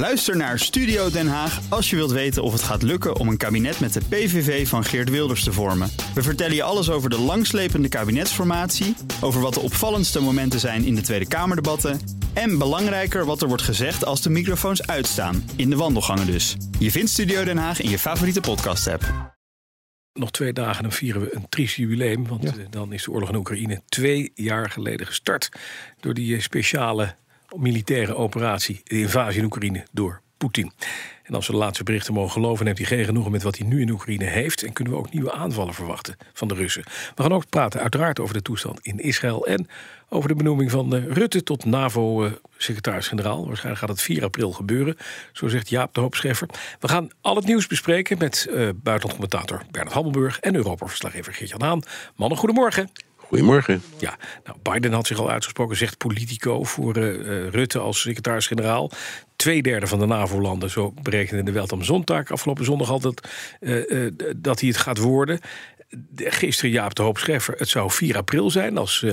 Luister naar Studio Den Haag als je wilt weten of het gaat lukken om een kabinet met de PVV van Geert Wilders te vormen. We vertellen je alles over de langslepende kabinetsformatie, over wat de opvallendste momenten zijn in de Tweede Kamerdebatten en belangrijker wat er wordt gezegd als de microfoons uitstaan, in de wandelgangen dus. Je vindt Studio Den Haag in je favoriete podcast-app. Nog twee dagen en dan vieren we een triest jubileum. Want eh, dan is de oorlog in Oekraïne twee jaar geleden gestart. Door die eh, speciale militaire operatie, de invasie in Oekraïne door Poetin. En als we de laatste berichten mogen geloven, neemt hij geen genoegen met wat hij nu in Oekraïne heeft. En kunnen we ook nieuwe aanvallen verwachten van de Russen. We gaan ook praten, uiteraard, over de toestand in Israël. En over de benoeming van eh, Rutte tot NAVO-secretaris-generaal. Waarschijnlijk gaat het 4 april gebeuren, zo zegt Jaap de Hoopscheffer. We gaan al het nieuws bespreken met uh, buitenlandcommentator Bernard Hammelburg en Europa-verslaggever Geert-Jan Haan. Mannen, goedemorgen. Goedemorgen. Ja, nou, Biden had zich al uitgesproken, zegt Politico voor uh, Rutte als secretaris-generaal. Tweederde van de NAVO-landen, zo berekende de Welt am Zondag afgelopen zondag altijd, uh, dat hij het gaat worden. Gisteren Jaap de Hoop Scheffer, het zou 4 april zijn als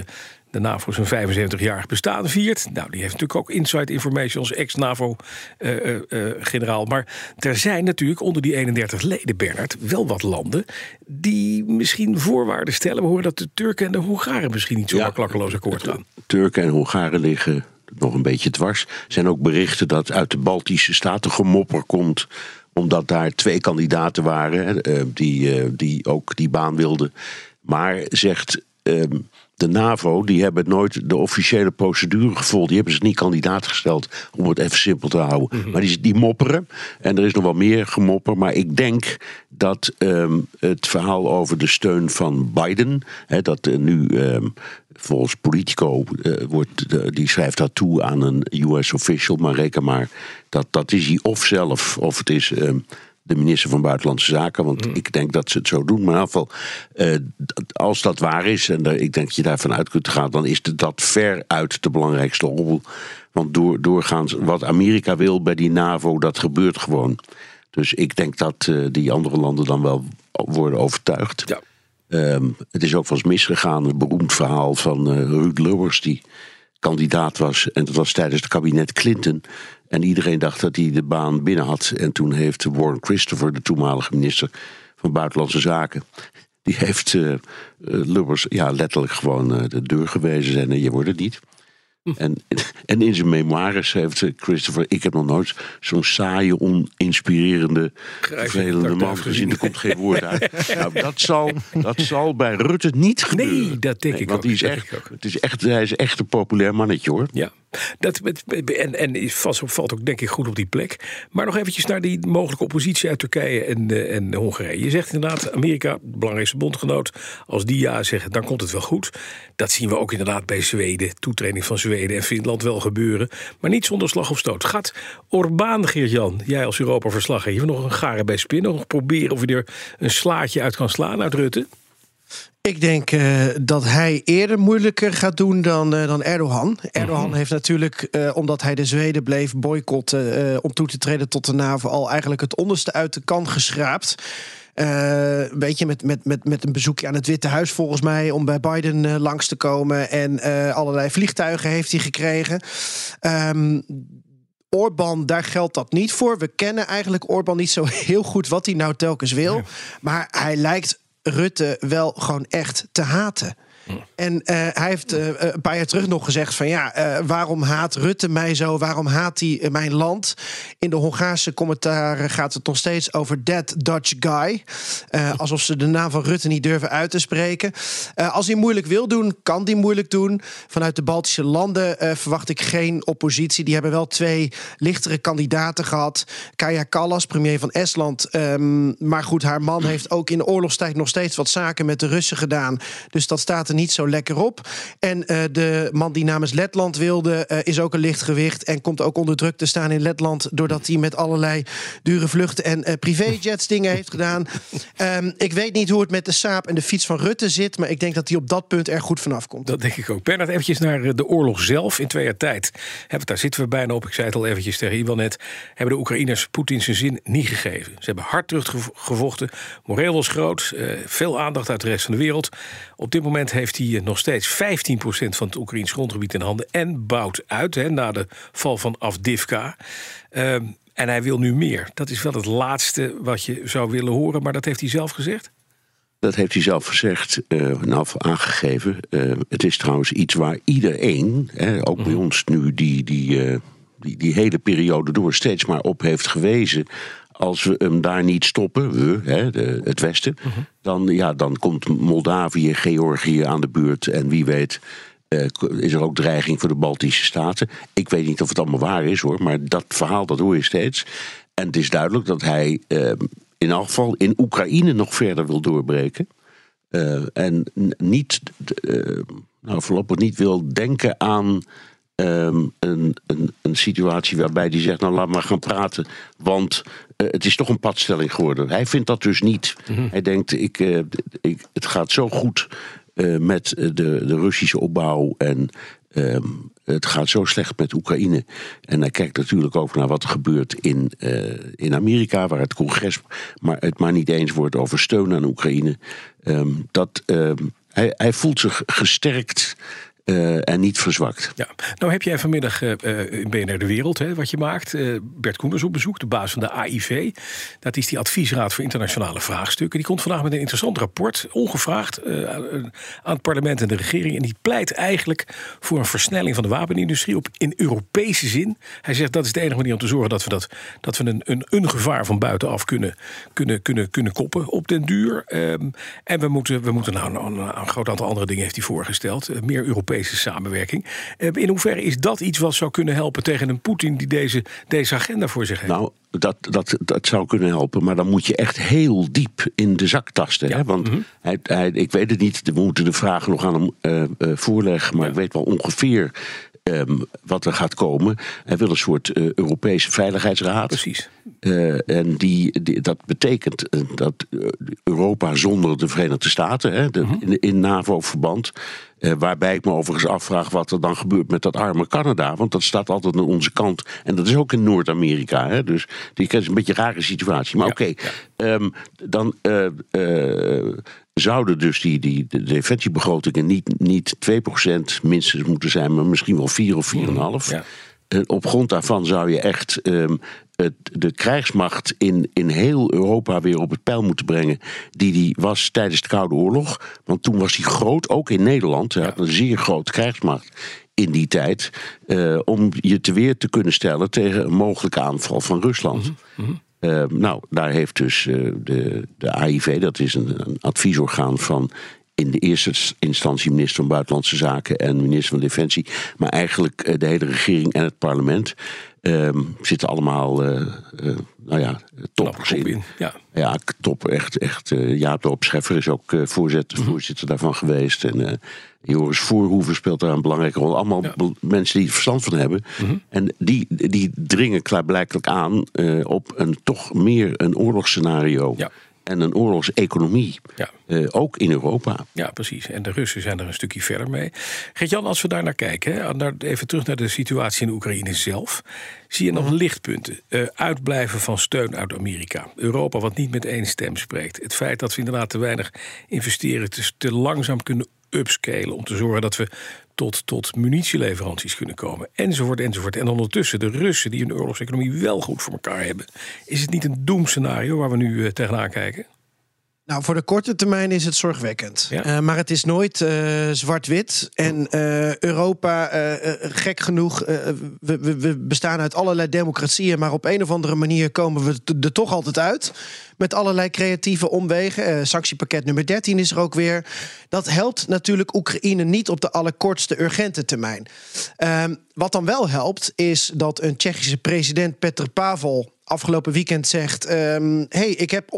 de NAVO zijn 75-jarig bestaan viert. Nou, die heeft natuurlijk ook inside information als ex-NAVO-generaal. maar er zijn natuurlijk onder die 31 leden, Bernard, wel wat landen die misschien voorwaarden stellen. We horen dat de Turken en de Hongaren misschien niet zo ja, klakkeloos akkoord gaan. Turken en Hongaren liggen nog een beetje dwars. Er zijn ook berichten dat uit de Baltische Staten gemopper komt omdat daar twee kandidaten waren die, die ook die baan wilden. Maar zegt de NAVO, die hebben nooit de officiële procedure gevolgd. Die hebben ze niet kandidaat gesteld, om het even simpel te houden. Maar die, die mopperen. En er is nog wel meer gemopper. Maar ik denk dat um, het verhaal over de steun van Biden... Dat uh, nu um, volgens Politico uh, wordt, uh, die schrijft dat toe aan een US official... maar reken maar, dat, dat is hij of zelf, of het is... Um, de minister van Buitenlandse Zaken. Want mm. ik denk dat ze het zo doen. Maar in ieder geval, uh, als dat waar is, en ik denk dat je daarvan uit kunt gaan, dan is dat ver uit de belangrijkste rol. Want door, doorgaans, wat Amerika wil bij die NAVO, dat gebeurt gewoon. Dus ik denk dat uh, die andere landen dan wel worden overtuigd. Ja. Um, het is ook wel eens misgegaan, een beroemd verhaal van uh, Ruud Lubbers, die kandidaat was. En dat was tijdens het kabinet Clinton. En iedereen dacht dat hij de baan binnen had. En toen heeft Warren Christopher, de toenmalige minister van Buitenlandse Zaken. Die heeft uh, Lubbers ja, letterlijk gewoon uh, de deur gewezen. En je wordt het niet. En, en in zijn memoires heeft Christopher, ik heb nog nooit zo'n saaie, oninspirerende, vervelende man gezien. Er komt geen woord uit. nou, dat, zal, dat zal bij Rutte niet gebeuren. Nee, dat denk ik want ook. Die is echt, het is echt, hij is echt een populair mannetje hoor. Ja. Dat, en en valt, valt ook denk ik goed op die plek. Maar nog eventjes naar die mogelijke oppositie uit Turkije en, uh, en Hongarije. Je zegt inderdaad, Amerika, belangrijkste bondgenoot. Als die ja zeggen, dan komt het wel goed. Dat zien we ook inderdaad bij Zweden. Toetreding van Zweden en Finland wel gebeuren. Maar niet zonder slag of stoot. Gaat Orbán, Geert-Jan, jij als Europa-verslaggever... nog een garen bij spinnen? Nog proberen of je er een slaatje uit kan slaan uit Rutte? Ik denk uh, dat hij eerder moeilijker gaat doen dan, uh, dan Erdogan. Erdogan mm -hmm. heeft natuurlijk, uh, omdat hij de Zweden bleef boycotten om toe te treden tot de NAVO, al eigenlijk het onderste uit de kan geschraapt. een beetje met, met, met, met een bezoekje aan het Witte Huis, volgens mij, om bij Biden langs te komen. En allerlei vliegtuigen heeft hij gekregen. Um, Orbán, daar geldt dat niet voor. We kennen eigenlijk Orbán niet zo heel goed wat hij nou telkens wil. Maar hij lijkt Rutte wel gewoon echt te haten. En uh, hij heeft uh, een paar jaar terug nog gezegd van ja, waarom haat Rutte mij zo? Waarom haat hij mijn land? In de Hongaarse commentaren gaat het nog steeds over that Dutch guy. alsof ze de naam van Rutte niet durven uit te spreken. als hij moeilijk wil doen, kan hij moeilijk doen. Vanuit de Baltische landen verwacht ik geen oppositie. Die hebben wel twee lichtere kandidaten gehad. Kaja Kallas, premier van Estland. Um, maar goed, haar man heeft ook in de oorlogstijd nog steeds wat zaken met de Russen gedaan. Dus dat staat er niet zo lekker op. En uh, de man die namens Letland wilde, uh, is ook een lichtgewicht. En komt ook onder druk te staan in Letland. Doordat hij met allerlei dure vluchten en uh, privéjets dingen heeft gedaan. Um, ik weet niet hoe het met de saap en de fiets van Rutte zit. Maar ik denk dat hij op dat punt er goed vanaf komt. Dat denk ik ook. Bernard, eventjes naar de oorlog zelf. In twee jaar tijd. Daar zitten we bijna op. Ik zei het al eventjes tegen Iwan net. Hebben de Oekraïners Poetin zijn zin niet gegeven. Ze hebben hard teruggevochten. Moreel was groot. veel aandacht uit de rest van de wereld. Op dit moment heeft hij nog steeds 15% van het Oekraïns grondgebied in handen en bouwt uit hè, na de val van Afdivka. Ehm, en hij wil nu meer. Dat is wel het laatste wat je zou willen horen, maar dat heeft hij zelf gezegd. Dat heeft hij zelf gezegd, uh, nou aangegeven. Uh, het is trouwens iets waar iedereen, hè, ook bij ons nu, die, die, uh, die, die hele periode door steeds maar op heeft gewezen. Als we hem daar niet stoppen, hè, het Westen, dan, ja, dan komt Moldavië, Georgië aan de beurt. En wie weet is er ook dreiging voor de Baltische Staten. Ik weet niet of het allemaal waar is hoor, maar dat verhaal dat hoor je steeds. En het is duidelijk dat hij in elk geval in Oekraïne nog verder wil doorbreken. Uh, en niet, nou voorlopig niet wil denken aan um, een, een, een, situatie waarbij hij zegt: Nou, laat maar gaan praten, want uh, het is toch een padstelling geworden. Hij vindt dat dus niet. Mm -hmm. Hij denkt: ik, ik, Het gaat zo goed met de, de Russische opbouw en Um, het gaat zo slecht met Oekraïne. En hij kijkt natuurlijk ook naar wat er gebeurt in, uh, in Amerika, waar het congres maar het maar niet eens wordt over steun aan Oekraïne. Um, dat, um, hij, hij voelt zich gesterkt uh, en niet verzwakt. Ja. Nou heb jij vanmiddag uh, in BNR De Wereld, hè, wat je maakt, Bert Koenders op bezoek, de baas van de AIV. Dat is die adviesraad voor internationale vraagstukken. Die komt vandaag met een interessant rapport, ongevraagd, aan het parlement en de regering. En die pleit eigenlijk voor een versnelling van de wapenindustrie op, in Europese zin. Hij zegt dat is de enige manier om te zorgen dat we, dat, dat we een, een, gevaar van buitenaf kunnen, kunnen, kunnen, kunnen koppen op den duur. Um, en we moeten, we moeten nou, een, een groot aantal andere dingen heeft hij voorgesteld. meer Europese samenwerking. Eh, in hoeverre is dat iets wat zou kunnen helpen tegen een Poetin die deze, deze agenda voor zich heeft? Nou, dat, dat, dat zou kunnen helpen, maar dan moet je echt heel diep in de zak tasten. Ja. Hè? Want mm-hmm. hij, hij, ik weet het niet, we moeten de vragen nog aan hem uh, uh, voorleggen, maar ja. ik weet wel ongeveer Um, wat er gaat komen. Hij wil een soort uh, Europese Veiligheidsraad. Precies. Uh, en die, die, dat betekent dat Europa zonder de Verenigde Staten, hè, de, uh-huh. in, in NAVO-verband. Uh, waarbij ik me overigens afvraag wat er dan gebeurt met dat arme Canada. Want dat staat altijd aan onze kant. En dat is ook in Noord-Amerika. Dus die is een beetje een rare situatie. Maar ja, oké, okay, ja. um, dan zouden dus die, die de defensiebegrotingen niet, niet 2% minstens moeten zijn, maar misschien wel 4 of 4,5. Ja. Op grond daarvan zou je echt um, het, de krijgsmacht in, in heel Europa weer op het peil moeten brengen. Die die was tijdens de Koude Oorlog. Want toen was hij groot, ook in Nederland. Hij had een zeer grote krijgsmacht in die tijd. Uh, om je te weer te kunnen stellen tegen een mogelijke aanval van Rusland. Mm -hmm. Uh, nou, daar heeft dus uh, de, de AIV, dat is een, een, adviesorgaan van in de eerste instantie minister van Buitenlandse Zaken en minister van Defensie, maar eigenlijk de hele regering en het parlement. Zitten allemaal, nou ja, toppers in. in. Ja. ja, top. Echt, echt Jaap de Scheffer is ook voorzitter, mm-hmm. voorzitter daarvan geweest. En Joris Voorhoeven speelt daar een belangrijke rol. Allemaal ja. mensen die er verstand van hebben. Mm-hmm. En die, die dringen klaarblijkelijk aan uh, op een toch meer een oorlogsscenario. Ja. En een oorlogseconomie. Ja. Uh, ook in Europa. Ja, precies. En de Russen zijn er een stukje verder mee. Gert-Jan, als we daar naar kijken, hè, even terug naar de situatie in Oekraïne zelf. Zie je nog lichtpunten? Uh, uitblijven van steun uit Amerika. Europa wat niet met één stem spreekt. Het feit dat we inderdaad te weinig investeren, te, te langzaam kunnen upscalen om te zorgen dat we tot, tot munitieleveranties kunnen komen. Enzovoort, enzovoort. En ondertussen de Russen die hun oorlogseconomie wel goed voor elkaar hebben. Is het niet een doemscenario waar we nu uh, tegenaan kijken? Nou, voor de korte termijn is het zorgwekkend. Ja. Uh, maar het is nooit uh, zwart-wit. En uh, Europa, gek genoeg, we, we, we, bestaan uit allerlei democratieën. Maar op een of andere manier komen we er toch altijd uit. Met allerlei creatieve omwegen. sanctiepakket nummer 13 is er ook weer. Dat helpt natuurlijk Oekraïne niet op de allerkortste urgente termijn. Ehm, wat dan wel helpt, is dat een Tsjechische president Petr Pavel afgelopen weekend zegt: um, hey, ik heb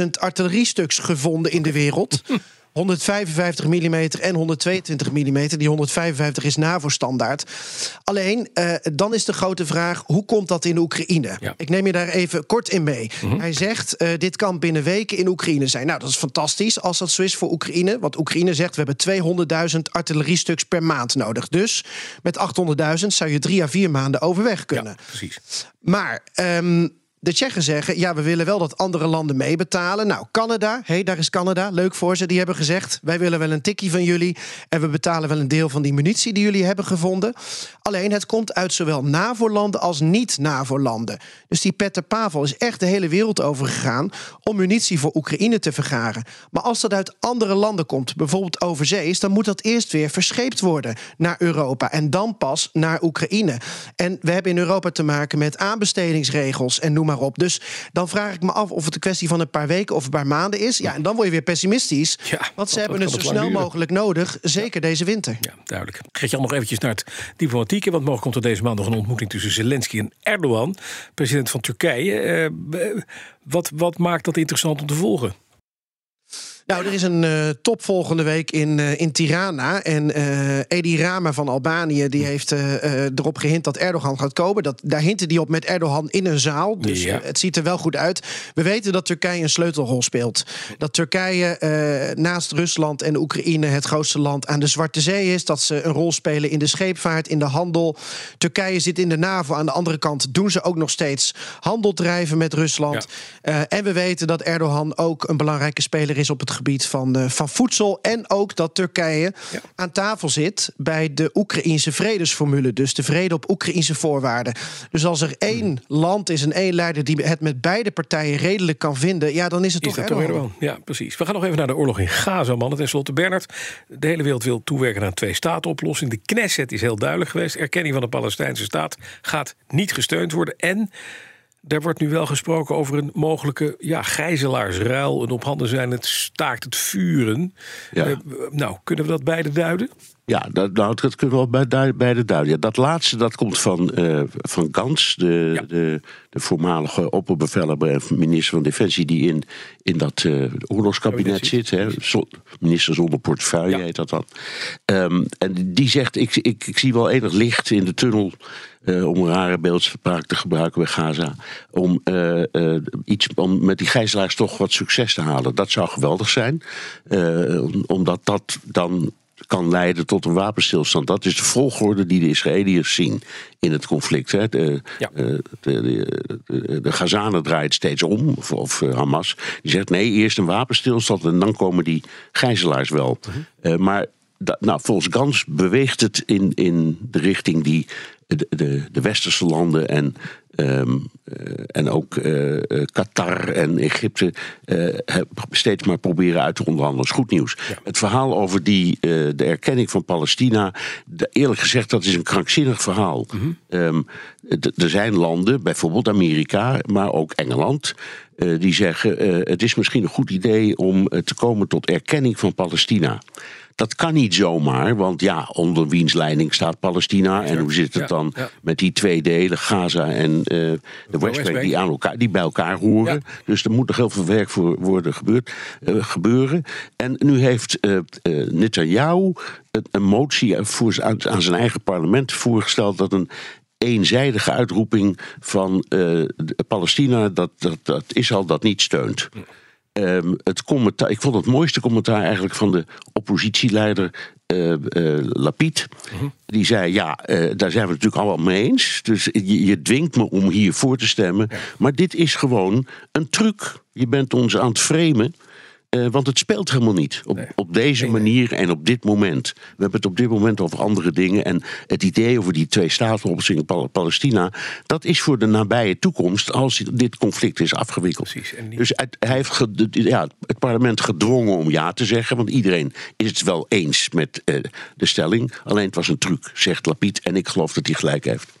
800.000 artilleriestuks gevonden in de wereld. 155 mm en 122 mm. Die 155 is NAVO-standaard. Alleen, uh, dan is de grote vraag: hoe komt dat in Oekraïne? Ja. Ik neem je daar even kort in mee. Mm -hmm. Hij zegt: uh, dit kan binnen weken in Oekraïne zijn. Nou, dat is fantastisch als dat zo is voor Oekraïne. Want Oekraïne zegt: we hebben 200.000 artilleriestuks per maand nodig. Dus met 800.000 zou je drie à vier maanden overweg kunnen. Ja, precies. Maar. Um, De Tsjechen zeggen, ja, we willen wel dat andere landen meebetalen. Nou, Canada, hé, hey, daar is Canada, leuk voor ze. Die hebben gezegd, wij willen wel een tikkie van jullie... en we betalen wel een deel van die munitie die jullie hebben gevonden. Alleen, het komt uit zowel NAVO-landen als niet-NAVO-landen. Dus die Petter Pavel is echt de hele wereld over gegaan... om munitie voor Oekraïne te vergaren. Maar als dat uit andere landen komt, bijvoorbeeld overzees... dan moet dat eerst weer verscheept worden naar Europa... en dan pas naar Oekraïne. En we hebben in Europa te maken met aanbestedingsregels en noem maar op. Dus dan vraag ik me af of het een kwestie van een paar weken of een paar maanden is. Ja, en dan word je weer pessimistisch. Ja, want ze dat- hebben dat het zo snel mogelijk nodig, zeker deze winter. Ja, duidelijk. Geert-Jan, nog eventjes naar het diplomatieke. Want morgen komt er deze maand nog een ontmoeting tussen Zelensky en Erdogan, president van Turkije. Eh, b- wat, wat maakt dat interessant om te volgen? Nou, er is een eh, top volgende week in, eh, in Tirana. En eh Edi Rama van Albanië die heeft erop gehint dat Erdogan gaat komen. Dat, daar hinten die op met Erdogan in een zaal. Dus Ja. het ziet er wel goed uit. We weten dat Turkije een sleutelrol speelt. Dat Turkije naast Rusland en Oekraïne het grootste land aan de Zwarte Zee is. Dat ze een rol spelen in de scheepvaart, in de handel. Turkije zit in de NAVO. Aan de andere kant doen ze ook nog steeds handel drijven met Rusland. En we weten dat Erdogan ook een belangrijke speler is op het gebied van, eh, van voedsel. En ook dat Turkije Ja. aan tafel zit bij de Oekraïnse vredesformule. Dus de vrede op Oekraïnse voorwaarden. Dus als er één land is en één leider die het met beide partijen redelijk kan vinden, ja, dan is het Is toch Erdogan. Erdogan? Ja, precies. We gaan nog even naar de oorlog in Gaza, mannen. Ten slotte, Bernard. De hele wereld wil toewerken naar een twee-staten-oplossing. De Knesset is heel duidelijk geweest. Erkenning van de Palestijnse staat gaat niet gesteund worden. En er wordt nu wel gesproken over een mogelijke ja, gijzelaarsruil. Een op handen zijn het staakt het vuren. Ja. Eh, nou, kunnen we dat beide duiden? Ja, dat, nou, dat kunnen we wel bij, bij de duiden. Ja, dat laatste dat komt van, eh, van Gans, de, Ja. de, de voormalige opperbevelhebber en minister van Defensie... die in, in dat eh, oorlogskabinet Kabinet zit. Hè, minister zonder portefeuille Ja. heet dat dan. Ehm, en die zegt, ik, ik, ik zie wel enig licht in de tunnel... eh, om een rare beeldspraak te gebruiken bij Gaza... om, iets, om met die gijzelaars toch wat succes te halen. Dat zou geweldig zijn. om- omdat dat dan kan leiden tot een wapenstilstand. Dat is de volgorde die de Israëliërs zien in het conflict. Hè. De, Ja. eh, de, de, de, Gazanen draait steeds om, of, of eh, Hamas. Die zegt nee, eerst een wapenstilstand en dan komen die gijzelaars wel. Eh, maar da- nou, volgens Gans beweegt het in, in de richting die de, de, de westerse landen en, ehm, eh, en ook eh, eh, Qatar en Egypte steeds maar proberen uit te onderhandelen. Dat is goed nieuws. Het verhaal over die, de erkenning van Palestina, de- eerlijk gezegd, dat is een krankzinnig verhaal. Ehm, d- er zijn landen, bijvoorbeeld Amerika, maar ook Engeland, die zeggen: het is misschien een goed idee om te komen tot erkenning van Palestina. Dat kan niet zomaar, want ja, onder wiens leiding staat Palestina? En hoe zit het dan met die twee delen, Gaza en eh, de Westbank, die, aan elkaar, die bij elkaar horen? Dus er moet nog heel veel werk voor worden gebeurd, eh, gebeuren. En nu heeft eh, Netanyahu een, motie voor, aan, zijn eigen parlement voorgesteld dat een eenzijdige uitroeping van Palestina, dat, dat, dat Israël dat niet steunt. Ehm, het commentaar, ik vond het mooiste commentaar eigenlijk van de oppositieleider Lapid. Die zei: Ja, eh, daar zijn we het natuurlijk allemaal mee eens. Dus je, je dwingt me om hier voor te stemmen. Maar dit is gewoon een truc. Je bent ons aan het framen. Eh, want het speelt helemaal niet op, Nee. op deze Nee, nee. manier en op dit moment. We hebben het op dit moment over andere dingen. En het idee over die twee staten Pal Palestina... dat is voor de nabije toekomst als dit conflict is afgewikkeld. Precies, en niet- Dus het, hij heeft ja, het parlement gedwongen om ja te zeggen. Want iedereen is het wel eens met eh, de stelling. Alleen het was een truc, zegt Lapid. En ik geloof dat hij gelijk heeft.